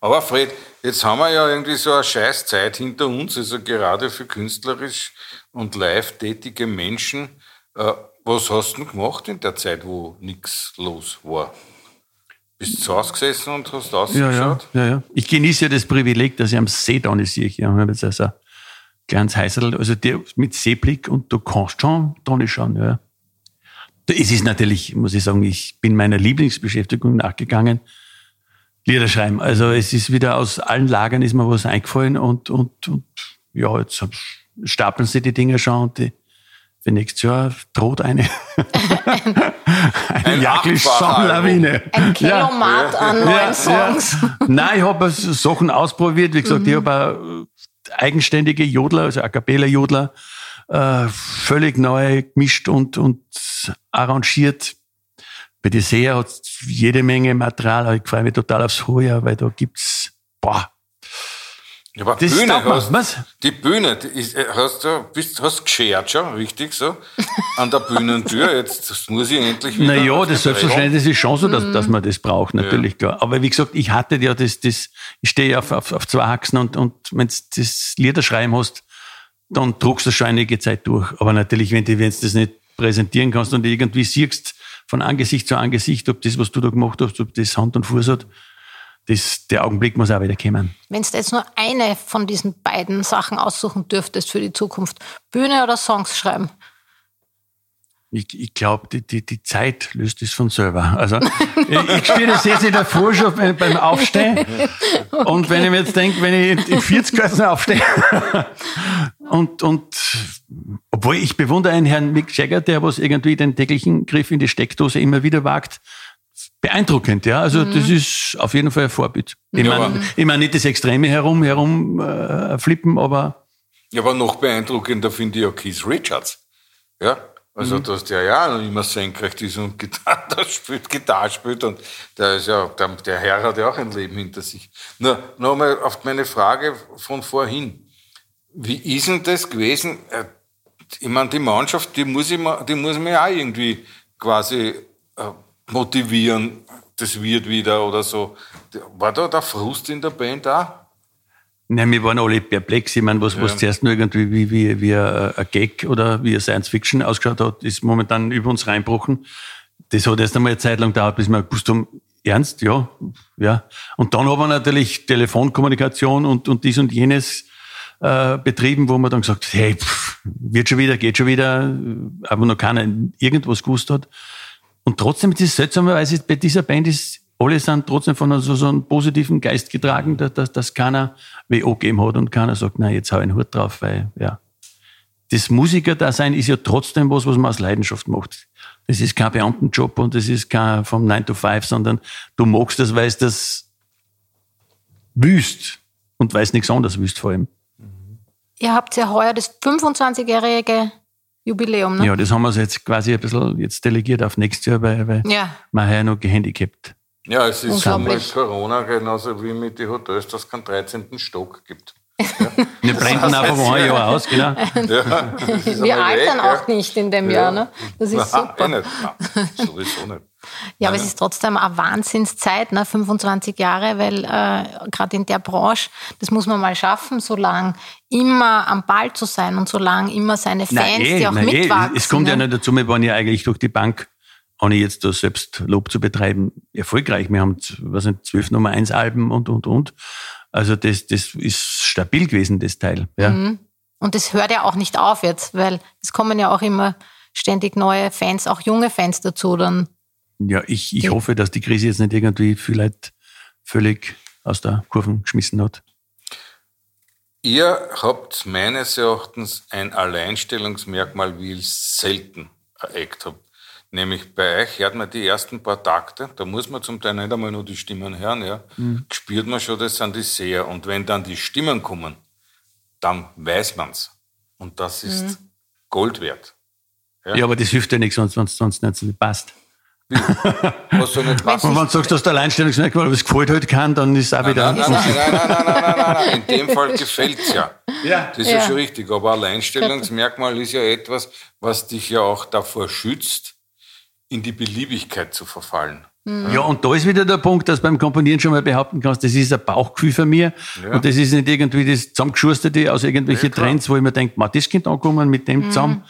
Aber Fred, jetzt haben wir ja irgendwie so eine scheiß Zeit hinter uns, also gerade für künstlerisch und live tätige Menschen. Äh, was hast du denn gemacht in der Zeit, wo nichts los war? Bist du zu Hause gesessen und hast ausgeschaut? ja, ja, ja. Ich genieße ja das Privileg, dass ich am See da sehe. Ich habe jetzt also ein kleines Heißerl, also der mit Seeblick und du kannst schon da schauen, ja. Es ist natürlich, muss ich sagen, ich bin meiner Lieblingsbeschäftigung nachgegangen. Lieder schreiben. Also es ist wieder aus allen Lagern ist mir was eingefallen und, und, und ja, jetzt stapeln sie die Dinger schon und die, für nächstes Jahr droht eine, eine Ein jagdliche achtfacher Sonnenlawine. Ein Kelomat an neuen Songs. Nein, ich habe Sachen ausprobiert. Wie gesagt, ich habe eigenständige Jodler, also A Cappella-Jodler, äh, völlig neu gemischt und, und arrangiert. Bei die Seher hat jede Menge Material. Ich freue mich total aufs Vorjahr, weil da gibt's, boah, Ja, aber das Bühne hast, Was? die Bühne, die ist, äh, hast du, bist, hast geschert schon, richtig so, an der Bühnentür. Jetzt das muss ich endlich wieder. Naja, das selbstverständlich das ist schon so, dass, dass man das braucht, natürlich, klar. Aber wie gesagt, ich hatte ja das, das ich stehe ja auf, auf, auf zwei Achsen und, und wenn du das Liederschreiben hast, dann druckst du schon einige Zeit durch. Aber natürlich, wenn du wenn du das nicht präsentieren kannst und irgendwie siehst von Angesicht zu Angesicht, ob das, was du da gemacht hast, ob das Hand und Fuß hat, das, der Augenblick muss auch wieder kommen. Wenn du jetzt nur eine von diesen beiden Sachen aussuchen dürftest für die Zukunft, Bühne oder Songs schreiben? Ich, ich glaube, die, die, die Zeit löst es von selber. Also ich, ich spüre das jetzt in der Früh schon beim beim Aufstehen. Und wenn ich mir jetzt denke, wenn ich in 40 Grad aufstehe und, und obwohl ich bewundere einen Herrn Mick Jagger, der was irgendwie den täglichen Griff in die Steckdose immer wieder wagt, beeindruckend, ja. Also das ist auf jeden Fall ein Vorbild. Ich Ja, meine ich mein nicht das Extreme herum, herum äh, flippen, aber Ja, aber noch beeindruckender finde ich ja Keith Richards. Ja, also, dass der ja noch immer senkrecht ist und Gitarre spielt, Gitarre spielt und der ist ja, der, der Herr hat ja auch ein Leben hinter sich. Nur, nochmal auf meine Frage von vorhin. Wie ist denn das gewesen? Äh, Ich meine, die Mannschaft, die muss, ich, die muss man ja auch irgendwie quasi äh, motivieren, das wird wieder oder so. War da der Frust in der Band da? Nein, wir waren alle perplex. Ich meine, was, was zuerst nur irgendwie wie, wie, wie ein ein Gag oder wie ein Science Fiction ausgeschaut hat, ist momentan über uns reinbrochen. Das hat erst einmal eine Zeit lang gedauert, bis wir gewusst haben, ernst, ja, ja. Und dann haben wir natürlich Telefonkommunikation und, und dies und jenes äh, betrieben, wo man dann gesagt hat, hey, pff, wird schon wieder, geht schon wieder, aber noch keiner irgendwas gewusst hat. Und trotzdem ist es seltsamerweise bei dieser Band ist, alle sind trotzdem von so, so einem positiven Geist getragen, dass, dass, keiner WO gegeben hat und keiner sagt, nein, jetzt hau ich einen Hut drauf, weil, ja. Das Musiker-Dasein ist ja trotzdem was, was man aus Leidenschaft macht. Das ist kein Beamtenjob und das ist kein vom 9 to 5, sondern du magst das, weil es das wüst und weil es nichts anderes wüst vor allem. Ihr habt ja heuer das 25-jährige Jubiläum, ne? Ja, das haben wir jetzt quasi ein bisschen jetzt delegiert auf nächstes Jahr, weil, weil Ja. wir heuer noch gehandicapt. Ja, es ist so mit. Corona genauso wie mit den Hotels, dass es keinen 13. Stock gibt. Wir blenden einfach ein Jahr aus, genau. Ja, Wir altern weg, auch nicht in dem Jahr, ne? Das ist Nein, super. eh nicht. Nein, sowieso nicht. Ja, aber es ist trotzdem eine Wahnsinnszeit, ne? 25 Jahre, weil äh, gerade in der Branche, das muss man mal schaffen, so lang immer am Ball zu sein und so lang immer seine Fans, Nein, eh, die auch nein, eh, mitwachsen. Es kommt ja ne? nicht dazu, wir waren ja eigentlich durch die Bank, ohne jetzt da selbst Lob zu betreiben, erfolgreich. Wir haben, was nicht, zwölf Nummer eins Alben und, und, und. Also das, das ist stabil gewesen, das Teil. Ja. Mhm. Und das hört ja auch nicht auf jetzt, weil es kommen ja auch immer ständig neue Fans, auch junge Fans dazu dann. Ja, ich, ich hoffe, dass die Krise jetzt nicht irgendwie vielleicht völlig aus der Kurve geschmissen hat. Ihr habt meines Erachtens ein Alleinstellungsmerkmal, wie ich es selten Act habe. Nämlich bei euch hört man die ersten paar Takte, da muss man zum Teil nicht einmal nur die Stimmen hören, ja. Spürt man schon, das sind die Seher. Und wenn dann die Stimmen kommen, dann weiß man's. Und das ist Gold wert. Ja, aber das hilft ja nichts, sonst, sonst, sonst nicht passt. Was soll nicht? Und wenn du sagst, dass der Alleinstellungsmerkmal, was gefällt halt kann, dann ist es auch wieder. Nein, nein, nein, nein, nein, nein, nein, nein, nein. In dem Fall gefällt's ja. Ja. Das ist ja. Ja. schon richtig. Aber Alleinstellungsmerkmal ist ja etwas, was dich ja auch davor schützt, in die Beliebigkeit zu verfallen. Ja, und da ist wieder der Punkt, dass du beim Komponieren schon mal behaupten kannst, das ist ein Bauchgefühl von mir. Ja. Und das ist nicht irgendwie das zusammengeschusterte aus irgendwelchen Ja. Trends, wo ich mir denke, "Ma, das könnte ankommen mit dem zusammen.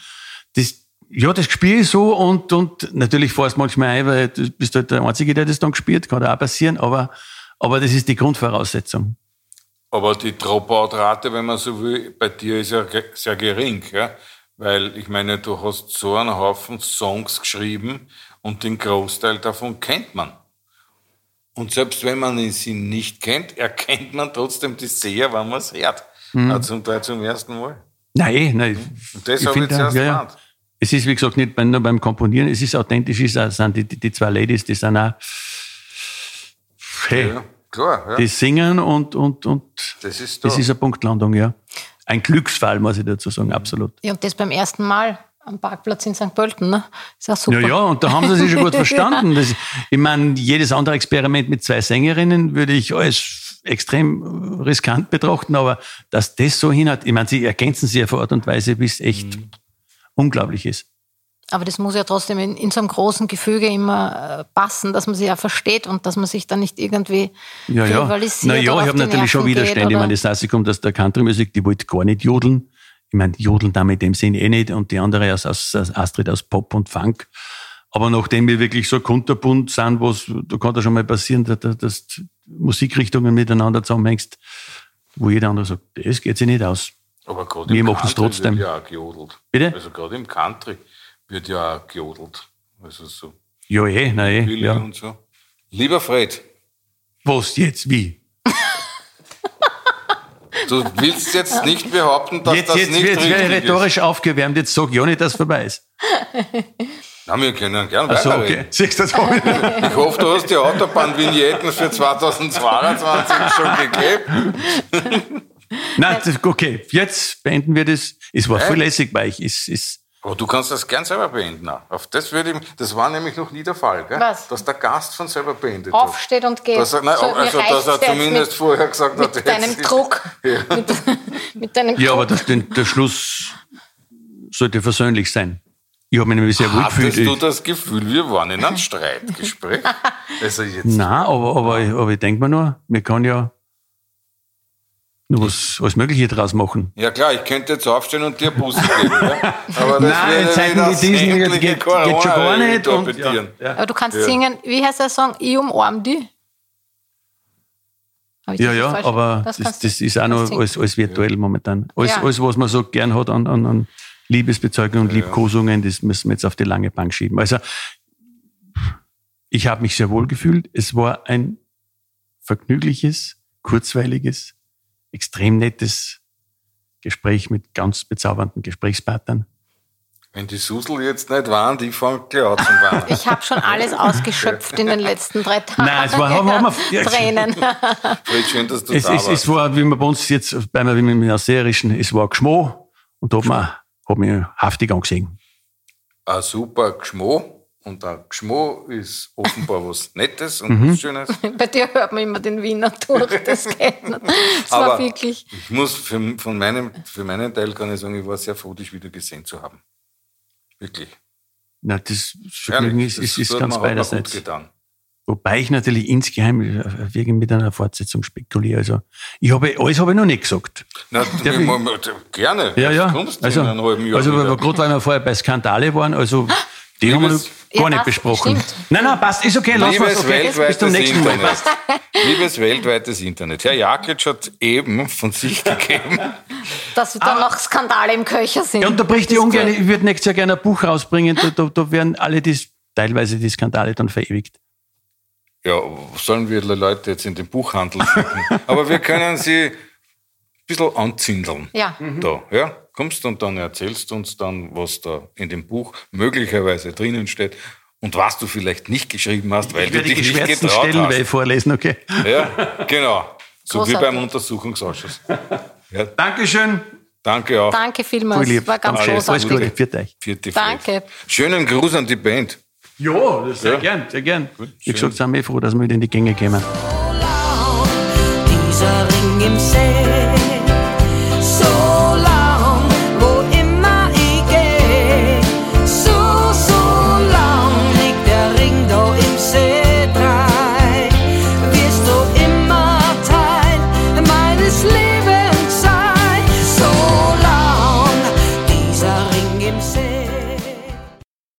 Das, ja, das spiele ich so und, und natürlich fährst du manchmal ein, weil du bist halt der Einzige, der das dann gespielt, kann auch passieren, aber, aber das ist die Grundvoraussetzung. Aber die Dropout-Rate, wenn man so will, bei dir ist ja sehr gering. Ja? Weil ich meine, du hast so einen Haufen Songs geschrieben und den Großteil davon kennt man. Und selbst wenn man sie nicht kennt, erkennt man trotzdem die Seher, wenn man es hört. Mhm. Zum Teil zum ersten Mal. Nein, nein. Und das habe ich zuerst ja, ja. gemeint. Es ist, wie gesagt, nicht nur beim Komponieren, es ist authentisch, es sind die, die, die zwei Ladies, die sind auch, hey, Ja, klar. Ja. die singen und, und, und Das ist da. das ist eine Punktlandung, ja. Ein Glücksfall, muss ich dazu sagen, absolut. Ja, und das beim ersten Mal am Parkplatz in St. Pölten, ne? Ist auch super. Ja, ja, und da haben sie sich schon gut verstanden. Das, ich meine, jedes andere Experiment mit zwei Sängerinnen würde ich als extrem riskant betrachten, aber dass das so hinhat, ich meine, sie ergänzen sich auf eine Art und Weise, wie es echt Mhm. Unglaublich ist. Aber das muss ja trotzdem in, in so einem großen Gefüge immer äh, passen, dass man sich ja versteht und dass man sich dann nicht irgendwie Ja, ja. rivalisiert Na ja, oder ich habe natürlich schon Nerven geht Widerstände. Ich meine, das heißt, ich komme aus der Country-Musik, die wollte gar nicht jodeln. Ich meine, jodeln damit in dem Sinn eh nicht und die andere aus, aus, aus Astrid aus Pop und Funk. Aber nachdem wir wirklich so kunterbunt sind, was, da kann das schon mal passieren, dass, dass, Musikrichtungen miteinander zusammenhängst, wo jeder andere sagt, das geht sich nicht aus. Aber gerade Wir im machen's Country trotzdem. wird ja auch gejodelt. Bitte? Also gerade im Country wird ja auch gejodelt. Also so Ja, eh, nein, eh, ja. und so. Lieber Fred, Was jetzt, wie? du willst jetzt nicht behaupten, dass Jetzt, das jetzt nicht wird richtig ist. rhetorisch aufgewärmt, jetzt sag ja nicht, dass es vorbei ist. Na, wir können gern Also, weiterreden. okay. Siehst du das? auch? Ich hoffe, du hast die Autobahn-Vignetten für 2022 schon gegeben. Nein, das, okay, jetzt beenden wir das. Es war voll lässig bei euch. Es ist, Aber du kannst das gern selber beenden. Auf das, würde ich, das war nämlich noch nie der Fall, gell? Was? dass der Gast von selber beendet hat. aufsteht und geht. Dass er, nein, So, also, dass er zumindest mit, vorher gesagt hat, mit deinem jetzt ist- Druck. Ja. Mit, mit deinem ja, aber das, den, der Schluss sollte versöhnlich sein. Ich habe mich nämlich sehr wohl Hattest gefühlt. du Ich- das Gefühl, wir waren in einem Streitgespräch? Also jetzt. Nein, aber, aber, aber ich denke mir nur, wir kann ja, nur was, alles Mögliche draus machen. Ja klar, ich könnte jetzt aufstehen und dir Busse geben. Ja? Aber das Nein, in Zeiten wie diesen sämtliche geht, geht schon gar Corona nicht. Und, ja. Aber du kannst Ja. singen, wie heißt der Song? Ich umarm die. Hab ich Ja, das ja, falsch- aber das, das, du- ist auch noch alles, alles virtuell momentan. Alles, Ja. alles, was man so gern hat an, an, an Liebesbezeugungen und Liebkosungen, das müssen wir jetzt auf die lange Bank schieben. Also, ich habe mich sehr wohl gefühlt. Es war ein vergnügliches, kurzweiliges, extrem nettes Gespräch mit ganz bezaubernden Gesprächspartnern. Wenn die Susel jetzt nicht waren, die fangen an zum Weinen. Ich habe schon alles ausgeschöpft in den letzten drei Tagen. Nein, es war- haben wir- wir- Tränen. Fred, schön, dass du Es, da es, es warst. war, wie man bei uns jetzt, bei mir, wie man im Serischen, es war Geschmo und da hat man, hat mich haftig angesehen. Ein super Geschmo. Und ein Geschmo ist offenbar was Nettes und Mhm. was Schönes. Bei dir hört man immer den Wiener durch. Das geht nicht. Es war wirklich. ich muss für, von meinem, für meinen Teil kann ich sagen, ich war sehr froh, dich wieder gesehen zu haben. Wirklich. Na, das Vergnügen ist, ist, das ist hat ganz beiderseits. getan. Wobei ich natürlich insgeheim äh, mit einer Fortsetzung spekuliere. Also, ich habe, alles habe ich noch nicht gesagt. Na, Der wir- gerne. Ja, ja. Kommst Also, in einem halben Jahr also gerade weil wir vorher bei Skandale waren, also, die haben wir noch Liebes- gar Ja, nicht besprochen. stimmt. Nein, nein, passt, ist okay, lass Liebes uns okay. Bis weltweites zum nächsten Mal. Internet. Passt. Liebes weltweites Internet. Herr Jakic hat eben von sich gegeben. Dass da noch Skandale im Köcher sind. Ja, und da bricht ich ungern, ich würde nächstes Jahr gerne ein Buch rausbringen, da, da, da werden alle die, teilweise die Skandale dann verewigt. Ja, sollen wir die Leute jetzt in den Buchhandel schicken? Aber wir können sie ein bisschen anzündeln. Ja. Da, ja? Kommst und dann erzählst uns dann, was da in dem Buch möglicherweise drinnen steht und was du vielleicht nicht geschrieben hast, weil Ich du werde die dich nicht getraut Stellen hast. vorlesen, okay. Ja, genau. So wie Großartig. beim Untersuchungsausschuss. Ja, Dankeschön. danke auch. Danke Voll vielmals. lieb. War ganz Alles- Alles großartig. Gute, viert euch. Vierte Fred. Danke. Schönen Gruß an die Band. Ja, das sehr Ja. gern, sehr gern. Wie schön. gesagt, sind wir froh, dass wir wieder in die Gänge kommen. Dieser Ring im Sand